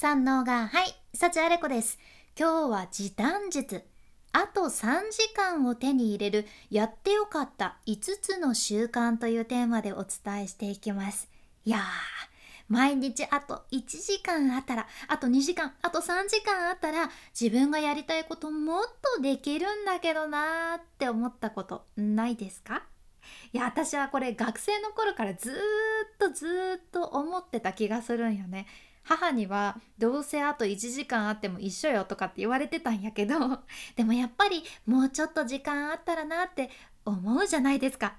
三能がはい幸あれ子です。今日は時短術。あと3時間を手に入れるやってよかった5つの習慣というテーマでお伝えしていきます。いやー毎日あと1時間あったらあと2時間あと3時間あったら自分がやりたいこともっとできるんだけどなーって思ったことないですか？いや私はこれ学生の頃からずーっとずーっと思ってた気がするんよね。母にはどうせあと1時間あっても一緒よとかって言われてたんやけど でもやっぱりもうちょっと時間あったらなって思うじゃないですか。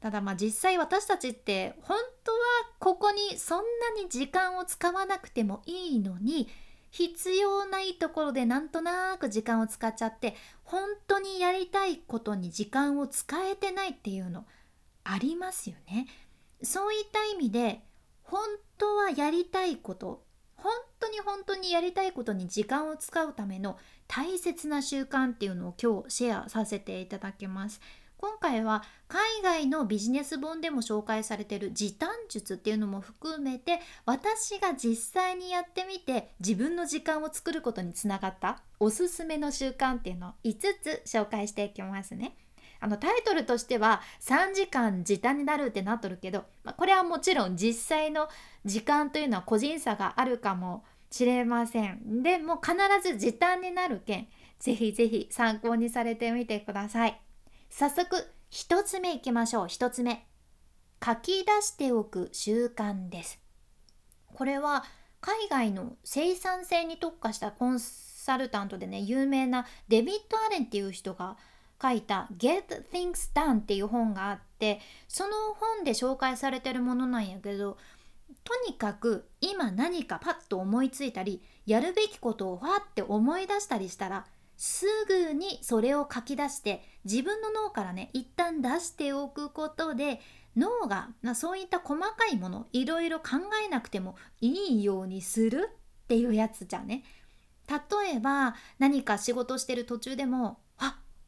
ただまあ実際私たちって本当はここにそんなに時間を使わなくてもいいのに必要ないところでなんとなく時間を使っちゃって本当にやりたいことに時間を使えてないっていうのありますよね。そういった意味で本当はやりたいこと本当に本当にやりたいことに時間を使うための大切な習慣っていうのを今日シェアさせていただきます。今回は海外のビジネス本でも紹介されてる時短術っていうのも含めて私が実際にやってみて自分の時間を作ることにつながったおすすめの習慣っていうのを5つ紹介していきますね。あのタイトルとしては3時間時短になるってなっとるけど、まあ、これはもちろん実際の時間というのは個人差があるかもしれません。でも必ず時短になる件ぜひぜひ参考にされてみてください。早速1つ目いきましょう1つ目書き出しておく習慣ですこれは海外の生産性に特化したコンサルタントでね有名なデビッド・アレンっていう人が書いた「Get Things Done」っていう本があってその本で紹介されてるものなんやけどとにかく今何かパッと思いついたりやるべきことをわって思い出したりしたらすぐにそれを書き出して自分の脳からね一旦出しておくことで脳が、まあ、そういった細かいものいろいろ考えなくてもいいようにするっていうやつじゃね。例えば何か仕事してる途中でも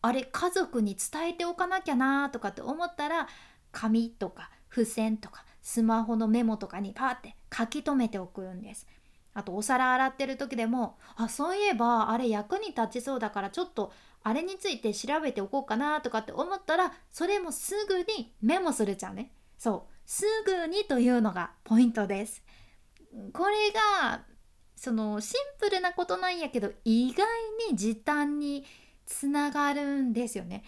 あれ家族に伝えておかなきゃなとかって思ったら紙とか付箋とかスマホのメモとかにパーって書き留めておくんです。あとお皿洗ってる時でもあそういえばあれ役に立ちそうだからちょっとあれについて調べておこうかなとかって思ったらそれもすぐにメモするじゃんねそうすぐにというのがポイントですこれがそのシンプルなことなんやけど意外に時短につながるんですよね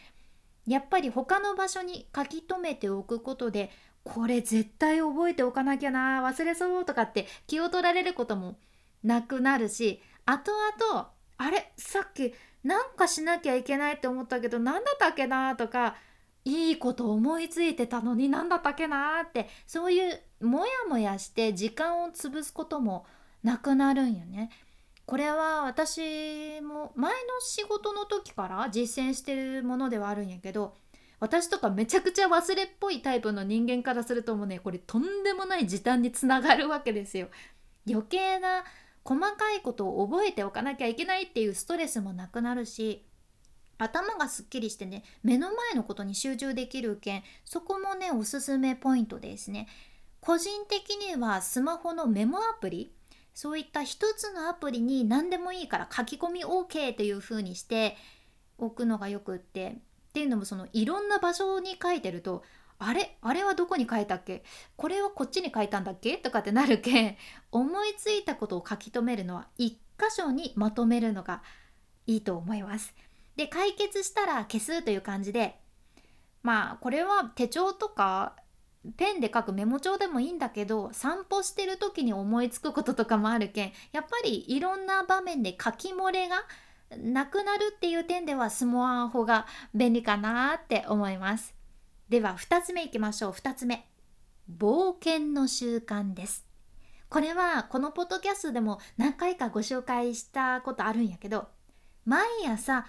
やっぱり他の場所に書き留めておくことでこれ絶対覚えておかなきゃな忘れそうとかって気を取られることもなくなるし後々あれ？さっきなんかしなきゃいけないって思ったけど何だったっけなとかいいこと思いついてたのに何だったっけなってそういうモヤモヤして時間を潰すこともなくなるんよね。これは私も前の仕事の時から実践してるものではあるんやけど私とかめちゃくちゃ忘れっぽいタイプの人間からするともうねこれとんでもない時短につながるわけですよ。余計な細かいことを覚えておかなきゃいけないっていうストレスもなくなるし頭がすっきりしてね目の前のことに集中できる件そこもねおすすめポイントですね。個人的にはスマホのメモアプリそういった一つのアプリに何でもいいから書き込み OK っていう風にしておくのがよくってっていうのもそのいろんな場所に書いてるとあれ？あれはどこに書いたっけ？これはこっちに書いたんだっけ？とかってなるけん 思いついたことを書き留めるのは一箇所にまとめるのがいいと思います。で解決したら消すという感じでまあこれは手帳とかペンで書くメモ帳でもいいんだけど散歩してる時に思いつくこととかもあるけんやっぱりいろんな場面で書き漏れがなくなるっていう点ではスマホが便利かなって思います。では2つ目いきましょう。2つ目。冒険の習慣です。これはこのポッドキャストでも何回かご紹介したことあるんやけど毎朝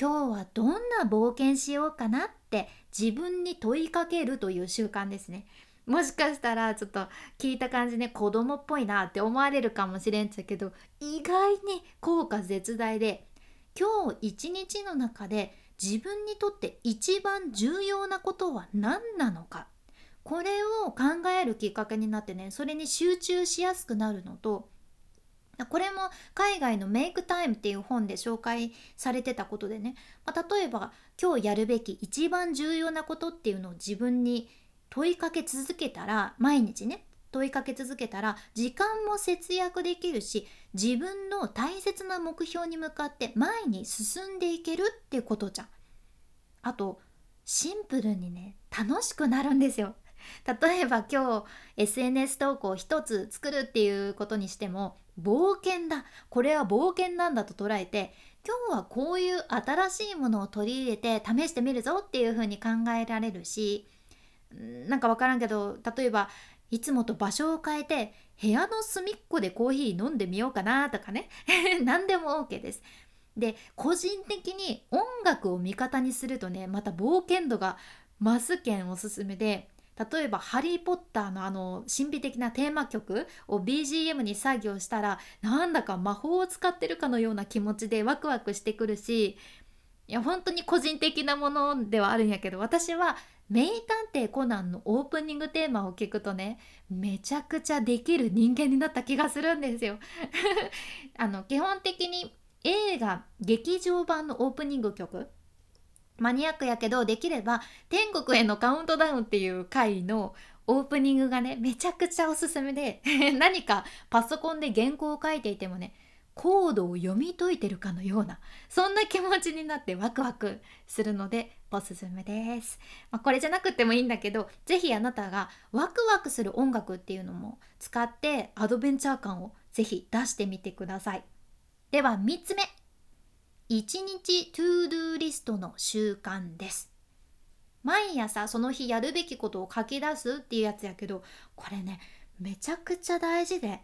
今日はどんな冒険しようかなって自分に問いかけるという習慣ですね。もしかしたらちょっと聞いた感じね子供っぽいなって思われるかもしれんちゃけど意外に効果絶大で今日一日の中で自分にとって一番重要なことは何なのかこれを考えるきっかけになってねそれに集中しやすくなるのとこれも海外のメイクタイムっていう本で紹介されてたことでね、まあ、例えば今日やるべき一番重要なことっていうのを自分に問いかけ続けたら毎日ね問いかけ続けたら時間も節約できるし自分の大切な目標に向かって前に進んでいけるっていうことじゃん。あとシンプルにね楽しくなるんですよ。例えば今日 SNS 投稿一つ作るっていうことにしても冒険だこれは冒険なんだと捉えて今日はこういう新しいものを取り入れて試してみるぞっていうふうに考えられるしなんか分からんけど例えばいつもと場所を変えて部屋の隅っこでコーヒー飲んでみようかなとかね 何でも OK です。で個人的に音楽を味方にするとねまた冒険度が増すけんおすすめで例えば「ハリー・ポッター」のあの神秘的なテーマ曲を BGM に作業したらなんだか魔法を使ってるかのような気持ちでワクワクしてくるしいや本当に個人的なものではあるんやけど私は名探偵コナンのオープニングテーマを聞くとねめちゃくちゃできる人間になった気がするんですよ。あの基本的に映画劇場版のオープニング曲マニアックやけどできれば「天国へのカウントダウン」っていう回のオープニングがねめちゃくちゃおすすめで 何かパソコンで原稿を書いていてもねコードを読み解いてるかのようなそんな気持ちになってワクワクするのでおすすめです、まあ、これじゃなくてもいいんだけど是非あなたがワクワクする音楽っていうのも使ってアドベンチャー感を是非出してみてください。では3つ目。1日トゥードゥリストの習慣です。毎朝その日やるべきことを書き出すっていうやつやけどこれねめちゃくちゃ大事で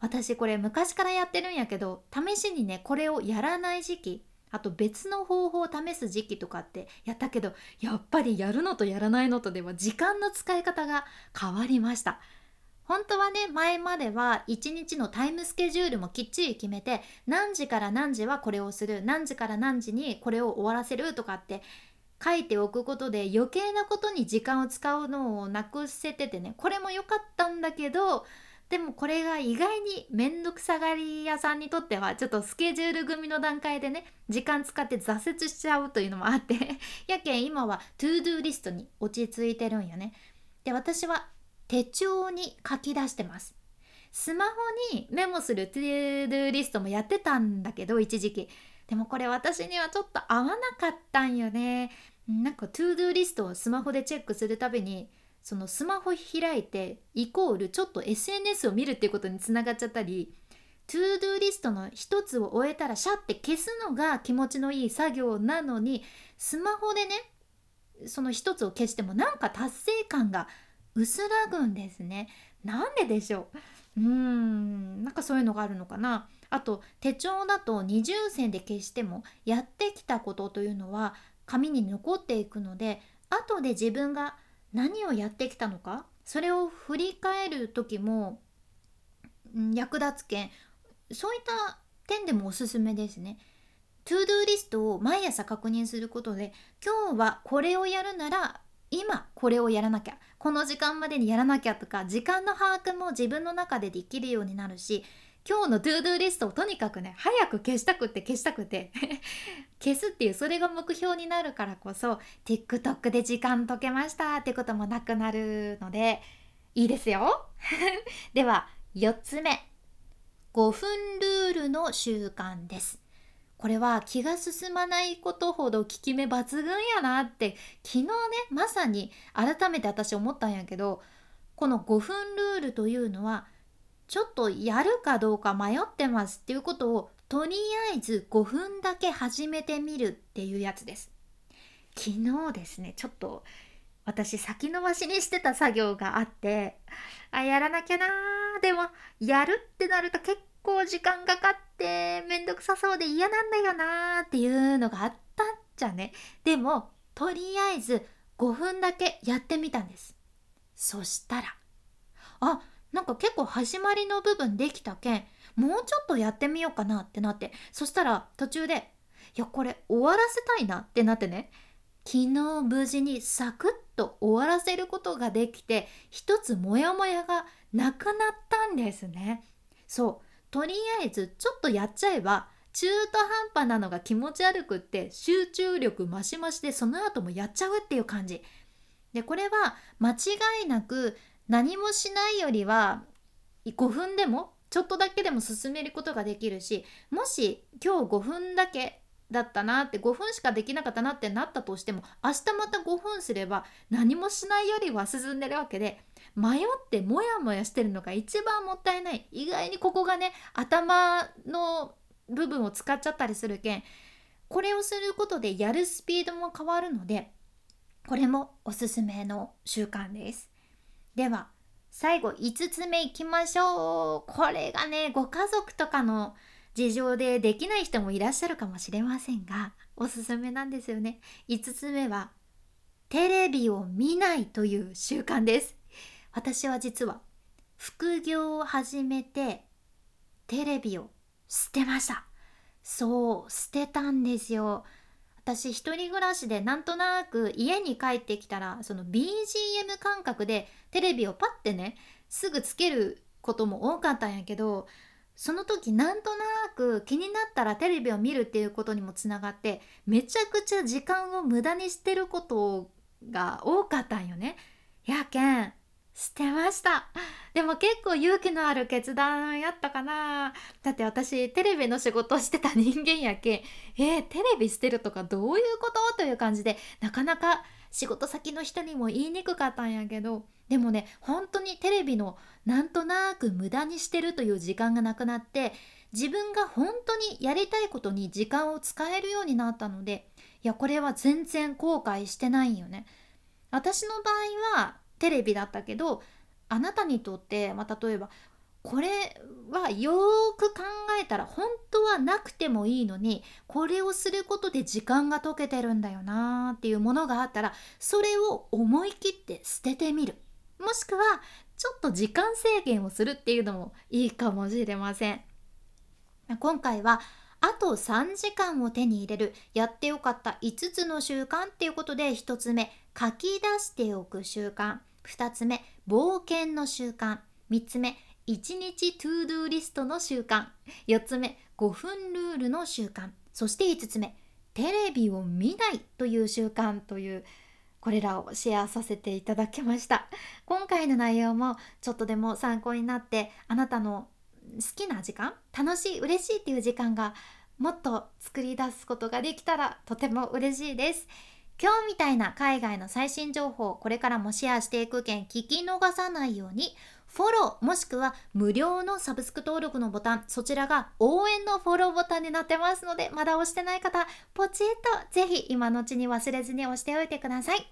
私これ昔からやってるんやけど試しにねこれをやらない時期あと別の方法を試す時期とかってやったけどやっぱりやるのとやらないのとでは時間の使い方が変わりました。本当はね前までは1日のタイムスケジュールもきっちり決めて何時から何時はこれをする何時から何時にこれを終わらせるとかって書いておくことで余計なことに時間を使うのをなくせててねこれも良かったんだけどでもこれが意外に面倒くさがり屋さんにとってはちょっとスケジュール組みの段階でね時間使って挫折しちゃうというのもあって やけん今は ToDo リストに落ち着いてるんやね。で私は手帳に書き出してます。スマホにメモする ToDo リストもやってたんだけど一時期。でもこれ私にはちょっと合わなかったんよね。なんか ToDo リストをスマホでチェックするたびにそのスマホ開いてイコールちょっと SNS を見るっていうことにつながっちゃったり ToDo リストの一つを終えたらシャッて消すのが気持ちのいい作業なのにスマホでねその一つを消してもなんか達成感が薄らぐんですね。なんででしょう？うんなんかそういうのがあるのかなあと手帳だと二重線で消してもやってきたことというのは紙に残っていくので後で自分が何をやってきたのかそれを振り返る時も、役立つけんそういった点でもおすすめですね。 ToDo リストを毎朝確認することで今日はこれをやるなら今これをやらなきゃこの時間までにやらなきゃとか時間の把握も自分の中でできるようになるし今日の ToDo リストをとにかくね早く消したくって消したくて 消すっていうそれが目標になるからこそ TikTok で時間溶けましたってこともなくなるのでいいですよ。では4つ目。5分ルールの習慣です。これは気が進まないことほど効き目抜群やなって昨日ねまさに改めて私思ったんやけどこの5分ルールというのはちょっとやるかどうか迷ってますっていうことをとりあえず5分だけ始めてみるっていうやつです。昨日ですねちょっと私先延ばしにしてた作業があってあやらなきゃなでもやるってなると結構時間かかってめんどくさそうで嫌なんだよなっていうのがあったんじゃね。でもとりあえず5分だけやってみたんです。そしたらあなんか結構始まりの部分できたけんもうちょっとやってみようかなってなって。そしたら途中でいやこれ終わらせたいなってなってね。昨日無事にサクッと終わらせることができて一つモヤモヤがなくなったんですね。そう。とりあえずちょっとやっちゃえば中途半端なのが気持ち悪くって集中力増し増しでその後もやっちゃうっていう感じ。でこれは間違いなく何もしないよりは5分でもちょっとだけでも進めることができるしもし今日5分だけだったなって5分しかできなかったなってなったとしても明日また5分すれば何もしないよりは進んでるわけで迷ってモヤモヤしてるのが一番もったいない。意外にここがね頭の部分を使っちゃったりするけんこれをすることでやるスピードも変わるのでこれもおすすめの習慣です。では最後5つ目いきましょう。これがねご家族とかの事情でできない人もいらっしゃるかもしれませんがおすすめなんですよね。5つ目はテレビを見ないという習慣です。私は実は副業を始めてテレビを捨てましたそう捨てたんですよ私一人暮らしでなんとなく家に帰ってきたらその BGM 感覚でテレビをパッてねすぐつけることも多かったんやけどその時なんとなく気になったらテレビを見るっていうことにもつながってめちゃくちゃ時間を無駄にしてることが多かったんよね。やけん捨てました。でも結構勇気のある決断やったかな。だって私テレビの仕事してた人間やけえー、テレビ捨てるとかどういうこと？という感じでなかなか仕事先の人にも言いにくかったんやけど。でもね本当にテレビのなんとなく無駄にしてるという時間がなくなって自分が本当にやりたいことに時間を使えるようになったのでいやこれは全然後悔してないんよね。私の場合はテレビだったけどあなたにとって、まあ、例えばこれはよーく考えたら本当はなくてもいいのにこれをすることで時間が解けてるんだよなーっていうものがあったらそれを思い切って捨ててみる。もしくはちょっと時間制限をするっていうのもいいかもしれません。今回はあと3時間を手に入れるやってよかった5つの習慣っていうことで1つ目書き出しておく習慣。2つ目冒険の習慣。3つ目1日 ToDo リストの習慣。4つ目5分ルールの習慣。そして5つ目テレビを見ないという習慣というこれらをシェアさせていただきました。今回の内容もちょっとでも参考になってあなたの好きな時間楽しい嬉しいっていう時間がもっと作り出すことができたらとても嬉しいです。今日みたいな海外の最新情報これからもシェアしていく件聞き逃さないようにフォローもしくは無料のサブスク登録のボタンそちらが応援のフォローボタンになってますのでまだ押してない方ポチッとぜひ今のうちに忘れずに押しておいてください。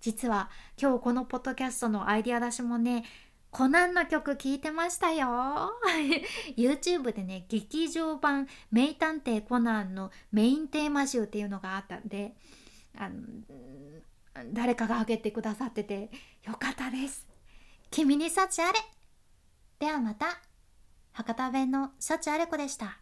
実は今日このポッドキャストのアイディア出しもねコナンの曲聴いてましたよ。YouTube でね劇場版名探偵コナンのメインテーマ集っていうのがあったんであの誰かがあげてくださっててよかったです。君に幸あれ。ではまた。博多弁の幸あれ子でした。